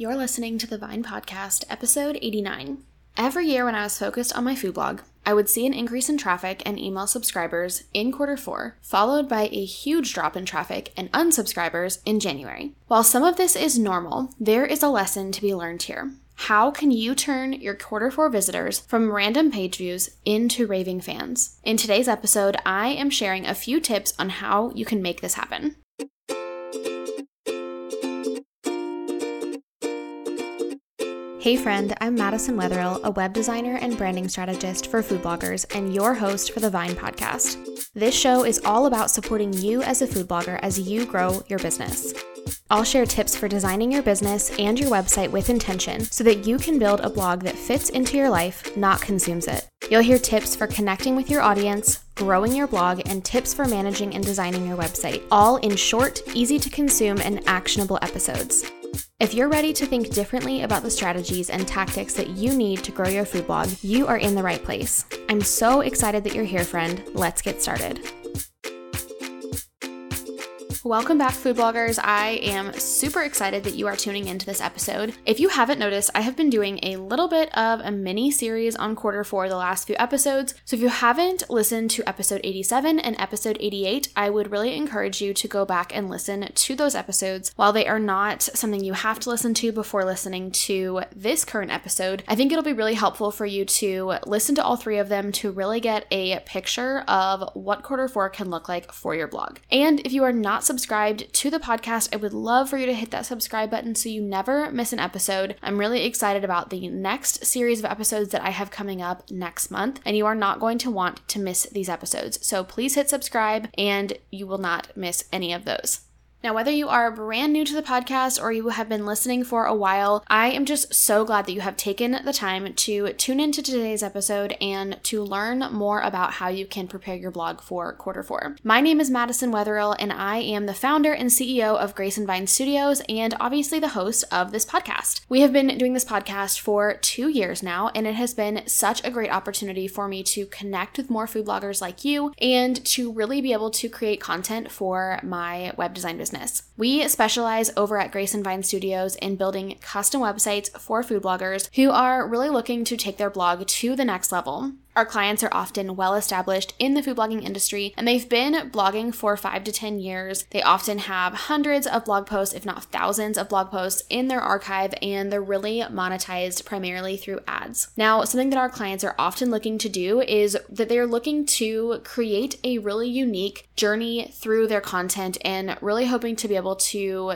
You're listening to the Vine Podcast, episode 89. Every year when I was focused on my food blog, I would see an increase in traffic and email subscribers in quarter four, followed by a huge drop in traffic and unsubscribers in January. While some of this is normal, there is a lesson to be learned here. How can you turn your quarter four visitors from random page views into raving fans? In today's episode, I am sharing a few tips on how you can make this happen. Hey friend, I'm Madison Wetherill, a web designer and branding strategist for food bloggers, and your host for the Vine podcast. This show is all about supporting you as a food blogger as you grow your business. I'll share tips for designing your business and your website with intention so that you can build a blog that fits into your life, not consumes it. You'll hear tips for connecting with your audience, growing your blog, and tips for managing and designing your website, all in short, easy to consume, and actionable episodes. If you're ready to think differently about the strategies and tactics that you need to grow your food blog, you are in the right place. I'm so excited that you're here, friend. Let's get started. Welcome back, food bloggers. I am super excited that you are tuning into this episode. If you haven't noticed, I have been doing a little bit of a mini series on quarter four the last few episodes. So if you haven't listened to episode 87 and episode 88, I would really encourage you to go back and listen to those episodes. While they are not something you have to listen to before listening to this current episode, I think it'll be really helpful for you to listen to all three of them to really get a picture of what quarter four can look like for your blog. And if you are not subscribed to the podcast, I would love for you to hit that subscribe button so you never miss an episode. I'm really excited about the next series of episodes that I have coming up next month, and you are not going to want to miss these episodes. So please hit subscribe, and you will not miss any of those. Now, whether you are brand new to the podcast or you have been listening for a while, I am just so glad that you have taken the time to tune into today's episode and to learn more about how you can prepare your blog for quarter four. My name is Madison Wetherill, and I am the founder and CEO of Grace and Vine Studios, and obviously the host of this podcast. We have been doing this podcast for two years now, and it has been such a great opportunity for me to connect with more food bloggers like you and to really be able to create content for my web design business business. We specialize over at Grace and Vine Studios in building custom websites for food bloggers who are really looking to take their blog to the next level. Our clients are often well established in the food blogging industry and they've been blogging for five to 10 years. They often have hundreds of blog posts, if not thousands of blog posts in their archive, and they're really monetized primarily through ads. Now, something that our clients are often looking to do is that they're looking to create a really unique journey through their content and really hoping to be able to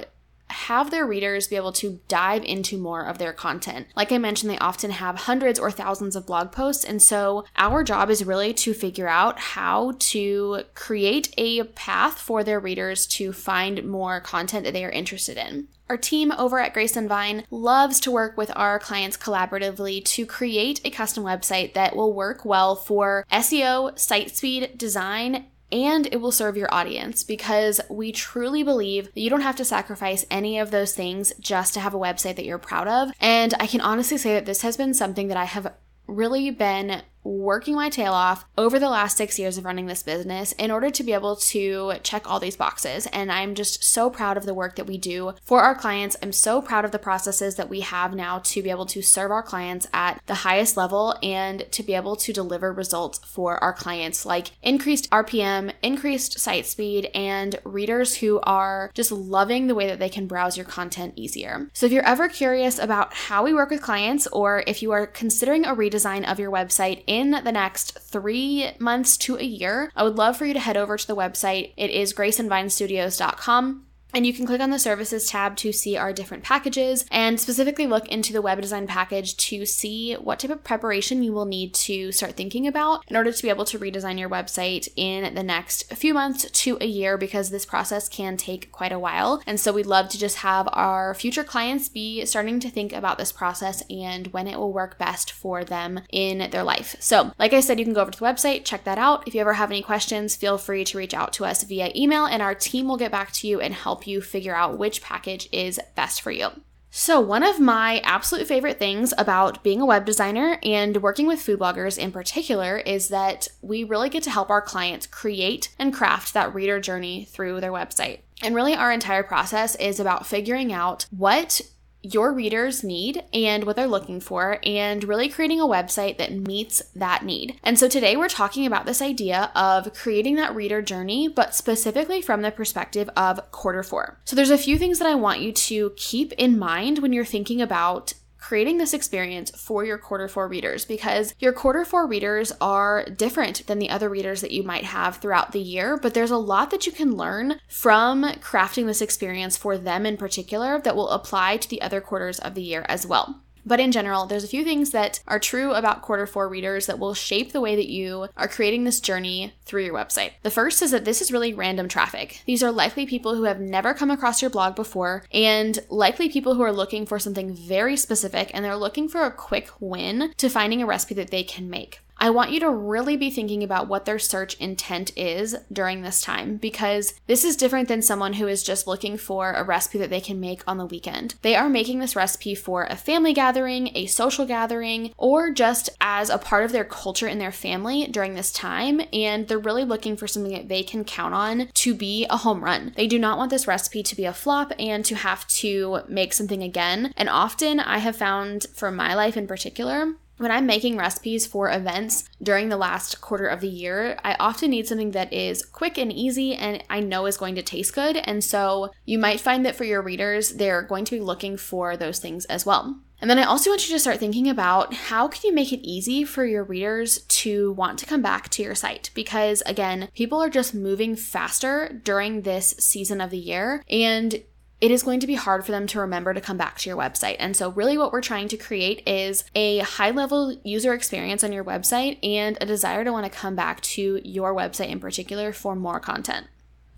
have their readers be able to dive into more of their content. Like I mentioned, they often have hundreds or thousands of blog posts. And so our job is really to figure out how to create a path for their readers to find more content that they are interested in. Our team over at Grace and Vine loves to work with our clients collaboratively to create a custom website that will work well for SEO, site speed, design, and it will serve your audience because we truly believe that you don't have to sacrifice any of those things just to have a website that you're proud of. And I can honestly say that this has been something that I have really been working my tail off over the last six years of running this business in order to be able to check all these boxes. And I'm just so proud of the work that we do for our clients. I'm so proud of the processes that we have now to be able to serve our clients at the highest level and to be able to deliver results for our clients like increased RPM, increased site speed, and readers who are just loving the way that they can browse your content easier. So if you're ever curious about how we work with clients or if you are considering a redesign of your website, in the next three months to a year, I would love for you to head over to the website. It is graceandvinestudios.com. And you can click on the services tab to see our different packages and specifically look into the web design package to see what type of preparation you will need to start thinking about in order to be able to redesign your website in the next few months to a year because this process can take quite a while. And so we'd love to just have our future clients be starting to think about this process and when it will work best for them in their life. So, like I said, you can go over to the website, check that out. If you ever have any questions, feel free to reach out to us via email and our team will get back to you and help you figure out which package is best for you. So, one of my absolute favorite things about being a web designer and working with food bloggers in particular is that we really get to help our clients create and craft that reader journey through their website. And really, our entire process is about figuring out what your readers need and what they're looking for, and really creating a website that meets that need. And so today we're talking about this idea of creating that reader journey, but specifically from the perspective of quarter four. So there's a few things that I want you to keep in mind when you're thinking about creating this experience for your quarter four readers because your quarter four readers are different than the other readers that you might have throughout the year, but there's a lot that you can learn from crafting this experience for them in particular that will apply to the other quarters of the year as well. But in general, there's a few things that are true about quarter four readers that will shape the way that you are creating this journey through your website. The first is that this is really random traffic. These are likely people who have never come across your blog before and likely people who are looking for something very specific and they're looking for a quick win to finding a recipe that they can make. I want you to really be thinking about what their search intent is during this time because this is different than someone who is just looking for a recipe that they can make on the weekend. They are making this recipe for a family gathering, a social gathering, or just as a part of their culture in their family during this time. And they're really looking for something that they can count on to be a home run. They do not want this recipe to be a flop and to have to make something again. And often I have found for my life in particular, when I'm making recipes for events during the last quarter of the year, I often need something that is quick and easy and I know is going to taste good. And so you might find that for your readers, they're going to be looking for those things as well. And then I also want you to start thinking about how can you make it easy for your readers to want to come back to your site because again, people are just moving faster during this season of the year and it is going to be hard for them to remember to come back to your website. And so, really, what we're trying to create is a high level user experience on your website and a desire to want to come back to your website in particular for more content.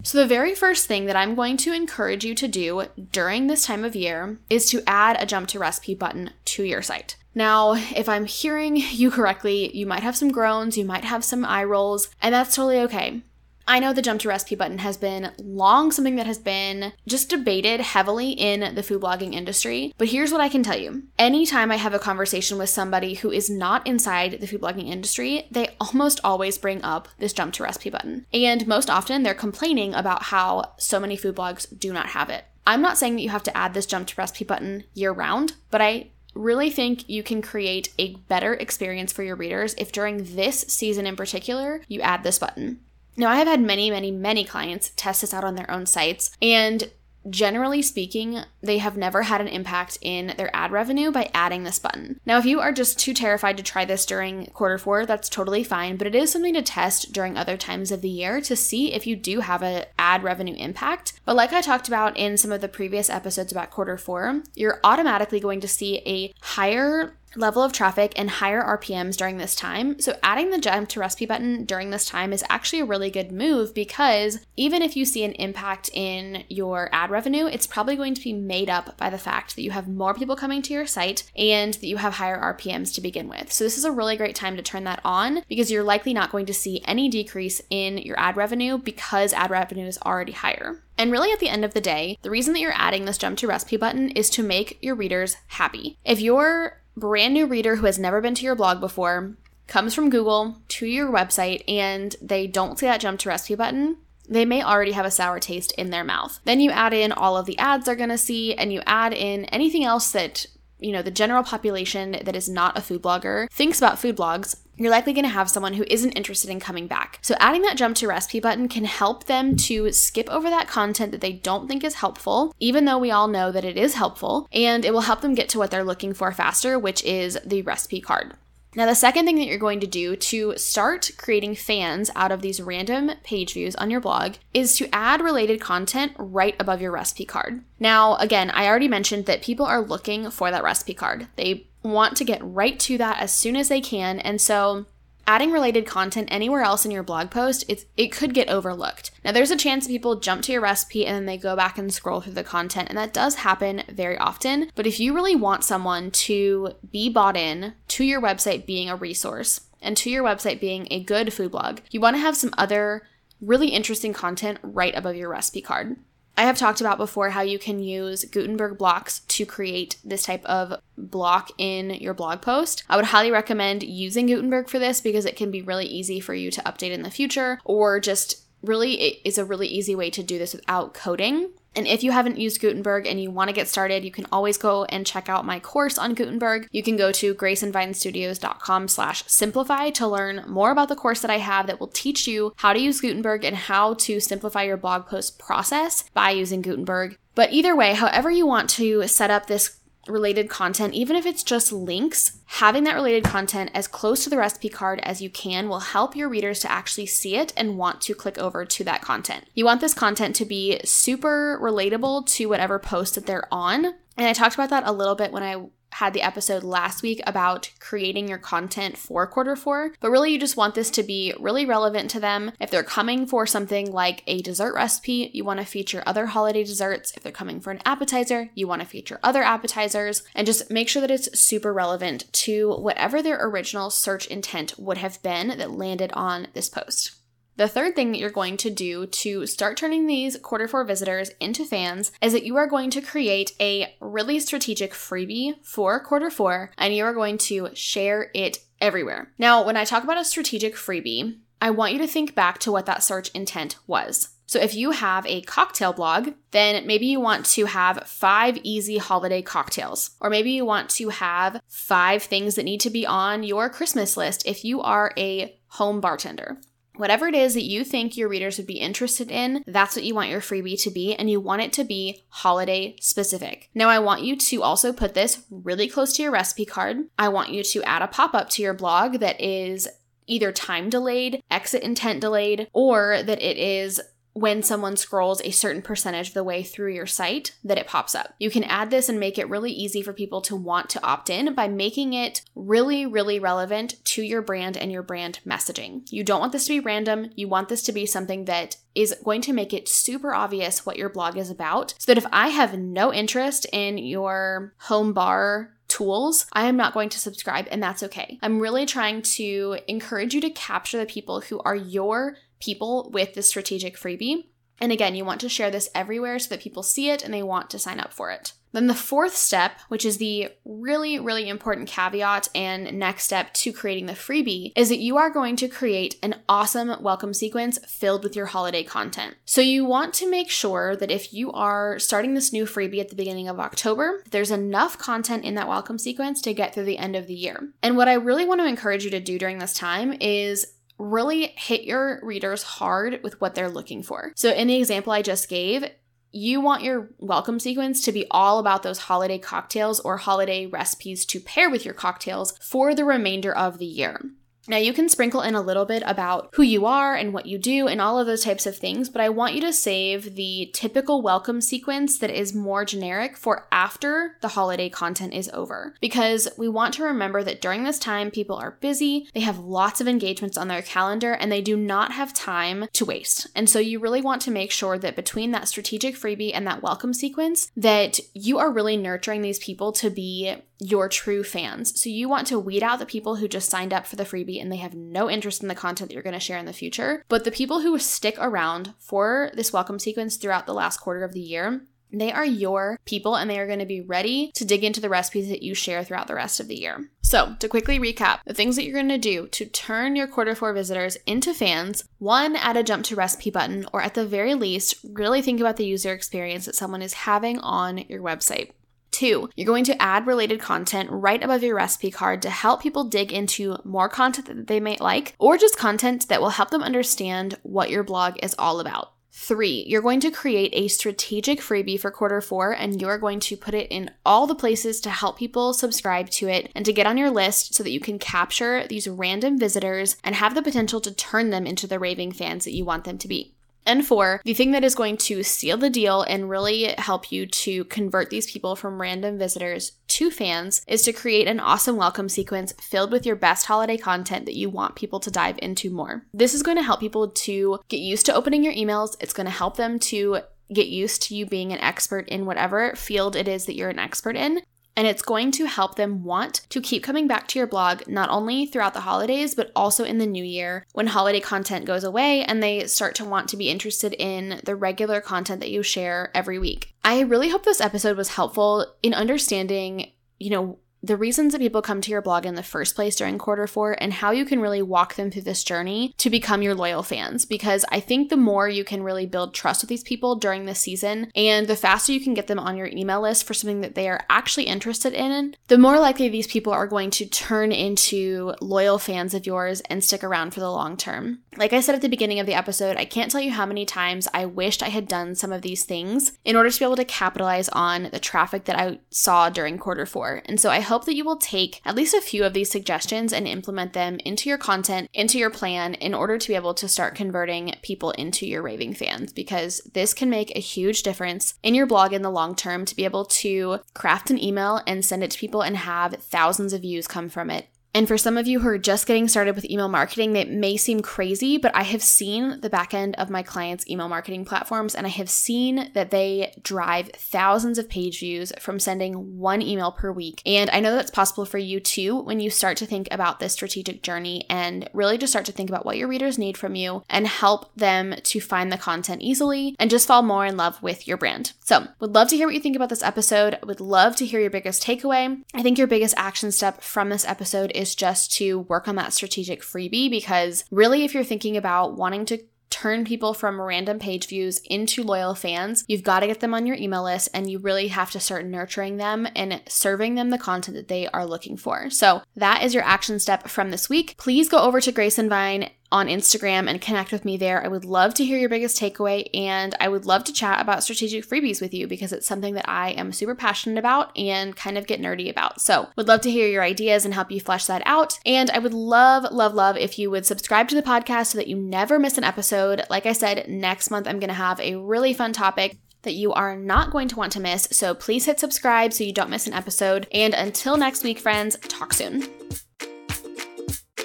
So, the very first thing that I'm going to encourage you to do during this time of year is to add a jump to recipe button to your site. Now, if I'm hearing you correctly, you might have some groans, you might have some eye rolls, and that's totally okay. I know the jump to recipe button has been long something that has been just debated heavily in the food blogging industry. But here's what I can tell you. Anytime I have a conversation with somebody who is not inside the food blogging industry, they almost always bring up this jump to recipe button. And most often they're complaining about how so many food blogs do not have it. I'm not saying that you have to add this jump to recipe button year round, but I really think you can create a better experience for your readers if during this season in particular you add this button. Now, I have had many, many, many clients test this out on their own sites, and generally speaking, they have never had an impact in their ad revenue by adding this button. Now, if you are just too terrified to try this during quarter four, that's totally fine, but it is something to test during other times of the year to see if you do have an ad revenue impact. But like I talked about in some of the previous episodes about quarter four, you're automatically going to see a higher level of traffic and higher RPMs during this time. So, adding the jump to recipe button during this time is actually a really good move because even if you see an impact in your ad revenue, it's probably going to be made up by the fact that you have more people coming to your site and that you have higher RPMs to begin with. So, this is a really great time to turn that on because you're likely not going to see any decrease in your ad revenue because ad revenue is already higher. And really, at the end of the day, the reason that you're adding this jump to recipe button is to make your readers happy. If you're brand new reader who has never been to your blog before comes from Google to your website and they don't see that jump to recipe button, they may already have a sour taste in their mouth. Then you add in all of the ads they're to see and you add in anything else that you know, the general population that is not a food blogger thinks about food blogs, you're likely going to have someone who isn't interested in coming back. So, adding that jump to recipe button can help them to skip over that content that they don't think is helpful, even though we all know that it is helpful, and it will help them get to what they're looking for faster, which is the recipe card. Now, the second thing that you're going to do to start creating fans out of these random page views on your blog is to add related content right above your recipe card. Now, again, I already mentioned that people are looking for that recipe card. They want to get right to that as soon as they can, and so adding related content anywhere else in your blog post, it's, it could get overlooked. Now, there's a chance people jump to your recipe and then they go back and scroll through the content, and that does happen very often. But if you really want someone to be bought in to your website being a resource and to your website being a good food blog, you want to have some other really interesting content right above your recipe card. I have talked about before how you can use Gutenberg blocks to create this type of block in your blog post. I would highly recommend using Gutenberg for this because it can be really easy for you to update in the future or just really it is a really easy way to do this without coding. And if you haven't used Gutenberg and you want to get started, you can always go and check out my course on Gutenberg. You can go to graceandvinestudios.com slash simplify to learn more about the course that I have that will teach you how to use Gutenberg and how to simplify your blog post process by using Gutenberg. But either way, however you want to set up this related content, even if it's just links, having that related content as close to the recipe card as you can will help your readers to actually see it and want to click over to that content. You want this content to be super relatable to whatever post that they're on. And I talked about that a little bit when I had the episode last week about creating your content for quarter four, but really you just want this to be really relevant to them. If they're coming for something like a dessert recipe, you want to feature other holiday desserts. If they're coming for an appetizer, you want to feature other appetizers and just make sure that it's super relevant to whatever their original search intent would have been that landed on this post. The third thing that you're going to do to start turning these quarter four visitors into fans is that you are going to create a really strategic freebie for quarter four and you are going to share it everywhere. Now, when I talk about a strategic freebie, I want you to think back to what that search intent was. So if you have a cocktail blog, then maybe you want to have five easy holiday cocktails. Or maybe you want to have five things that need to be on your Christmas list if you are a home bartender. Whatever it is that you think your readers would be interested in, that's what you want your freebie to be, and you want it to be holiday specific. Now, I want you to also put this really close to your recipe card. I want you to add a pop up to your blog that is either time delayed, exit intent delayed, or that it is when someone scrolls a certain percentage of the way through your site that it pops up. You can add this and make it really easy for people to want to opt in by making it really, really relevant to your brand and your brand messaging. You don't want this to be random. You want this to be something that is going to make it super obvious what your blog is about so that if I have no interest in your home bar tools, I am not going to subscribe, and that's okay. I'm really trying to encourage you to capture the people who are your people with this strategic freebie. And again, you want to share this everywhere so that people see it and they want to sign up for it. Then the fourth step, which is the really, really important caveat and next step to creating the freebie, is that you are going to create an awesome welcome sequence filled with your holiday content. So you want to make sure that if you are starting this new freebie at the beginning of October, there's enough content in that welcome sequence to get through the end of the year. And what I really want to encourage you to do during this time is really hit your readers hard with what they're looking for. So, in the example I just gave, you want your welcome sequence to be all about those holiday cocktails or holiday recipes to pair with your cocktails for the remainder of the year. Now, you can sprinkle in a little bit about who you are and what you do and all of those types of things, but I want you to save the typical welcome sequence that is more generic for after the holiday content is over. Because we want to remember that during this time, people are busy, they have lots of engagements on their calendar, and they do not have time to waste. And so, you really want to make sure that between that strategic freebie and that welcome sequence, that you are really nurturing these people to be your true fans. So you want to weed out the people who just signed up for the freebie and they have no interest in the content that you're going to share in the future. But the people who stick around for this welcome sequence throughout the last quarter of the year, they are your people and they are going to be ready to dig into the recipes that you share throughout the rest of the year. So, to quickly recap, the things that you're going to do to turn your quarter four visitors into fans one, add a jump to recipe button, or at the very least, really think about the user experience that someone is having on your website. Two, you're going to add related content right above your recipe card to help people dig into more content that they might like, or just content that will help them understand what your blog is all about. Three, you're going to create a strategic freebie for quarter four and you're going to put it in all the places to help people subscribe to it and to get on your list so that you can capture these random visitors and have the potential to turn them into the raving fans that you want them to be. And four, the thing that is going to seal the deal and really help you to convert these people from random visitors to fans is to create an awesome welcome sequence filled with your best holiday content that you want people to dive into more. This is going to help people to get used to opening your emails. It's going to help them to get used to you being an expert in whatever field it is that you're an expert in and it's going to help them want to keep coming back to your blog not only throughout the holidays, but also in the new year when holiday content goes away and they start to want to be interested in the regular content that you share every week. I really hope this episode was helpful in understanding, you know, the reasons that people come to your blog in the first place during quarter four and how you can really walk them through this journey to become your loyal fans. Because I think the more you can really build trust with these people during this season and the faster you can get them on your email list for something that they are actually interested in, the more likely these people are going to turn into loyal fans of yours and stick around for the long term. Like I said at the beginning of the episode, I can't tell you how many times I wished I had done some of these things in order to be able to capitalize on the traffic that I saw during quarter four. And so I hope that you will take at least a few of these suggestions and implement them into your content, into your plan, in order to be able to start converting people into your raving fans because this can make a huge difference in your blog in the long term to be able to craft an email and send it to people and have thousands of views come from it and for some of you who are just getting started with email marketing, that may seem crazy, but I have seen the back end of my clients' email marketing platforms and I have seen that they drive thousands of page views from sending one email per week. And I know that's possible for you too when you start to think about this strategic journey and really just start to think about what your readers need from you and help them to find the content easily and just fall more in love with your brand. So, would love to hear what you think about this episode. Would love to hear your biggest takeaway. I think your biggest action step from this episode is is just to work on that strategic freebie because really, if you're thinking about wanting to turn people from random page views into loyal fans, you've got to get them on your email list and you really have to start nurturing them and serving them the content that they are looking for. So, that is your action step from this week. Please go over to Grace and Vine on Instagram and connect with me there. I would love to hear your biggest takeaway and I would love to chat about strategic freebies with you because it's something that I am super passionate about and kind of get nerdy about. So, would love to hear your ideas and help you flesh that out. And I would love, love, love if you would subscribe to the podcast so that you never miss an episode. Like I said, next month I'm going to have a really fun topic that you are not going to want to miss. So please hit subscribe so you don't miss an episode. And until next week, friends, talk soon.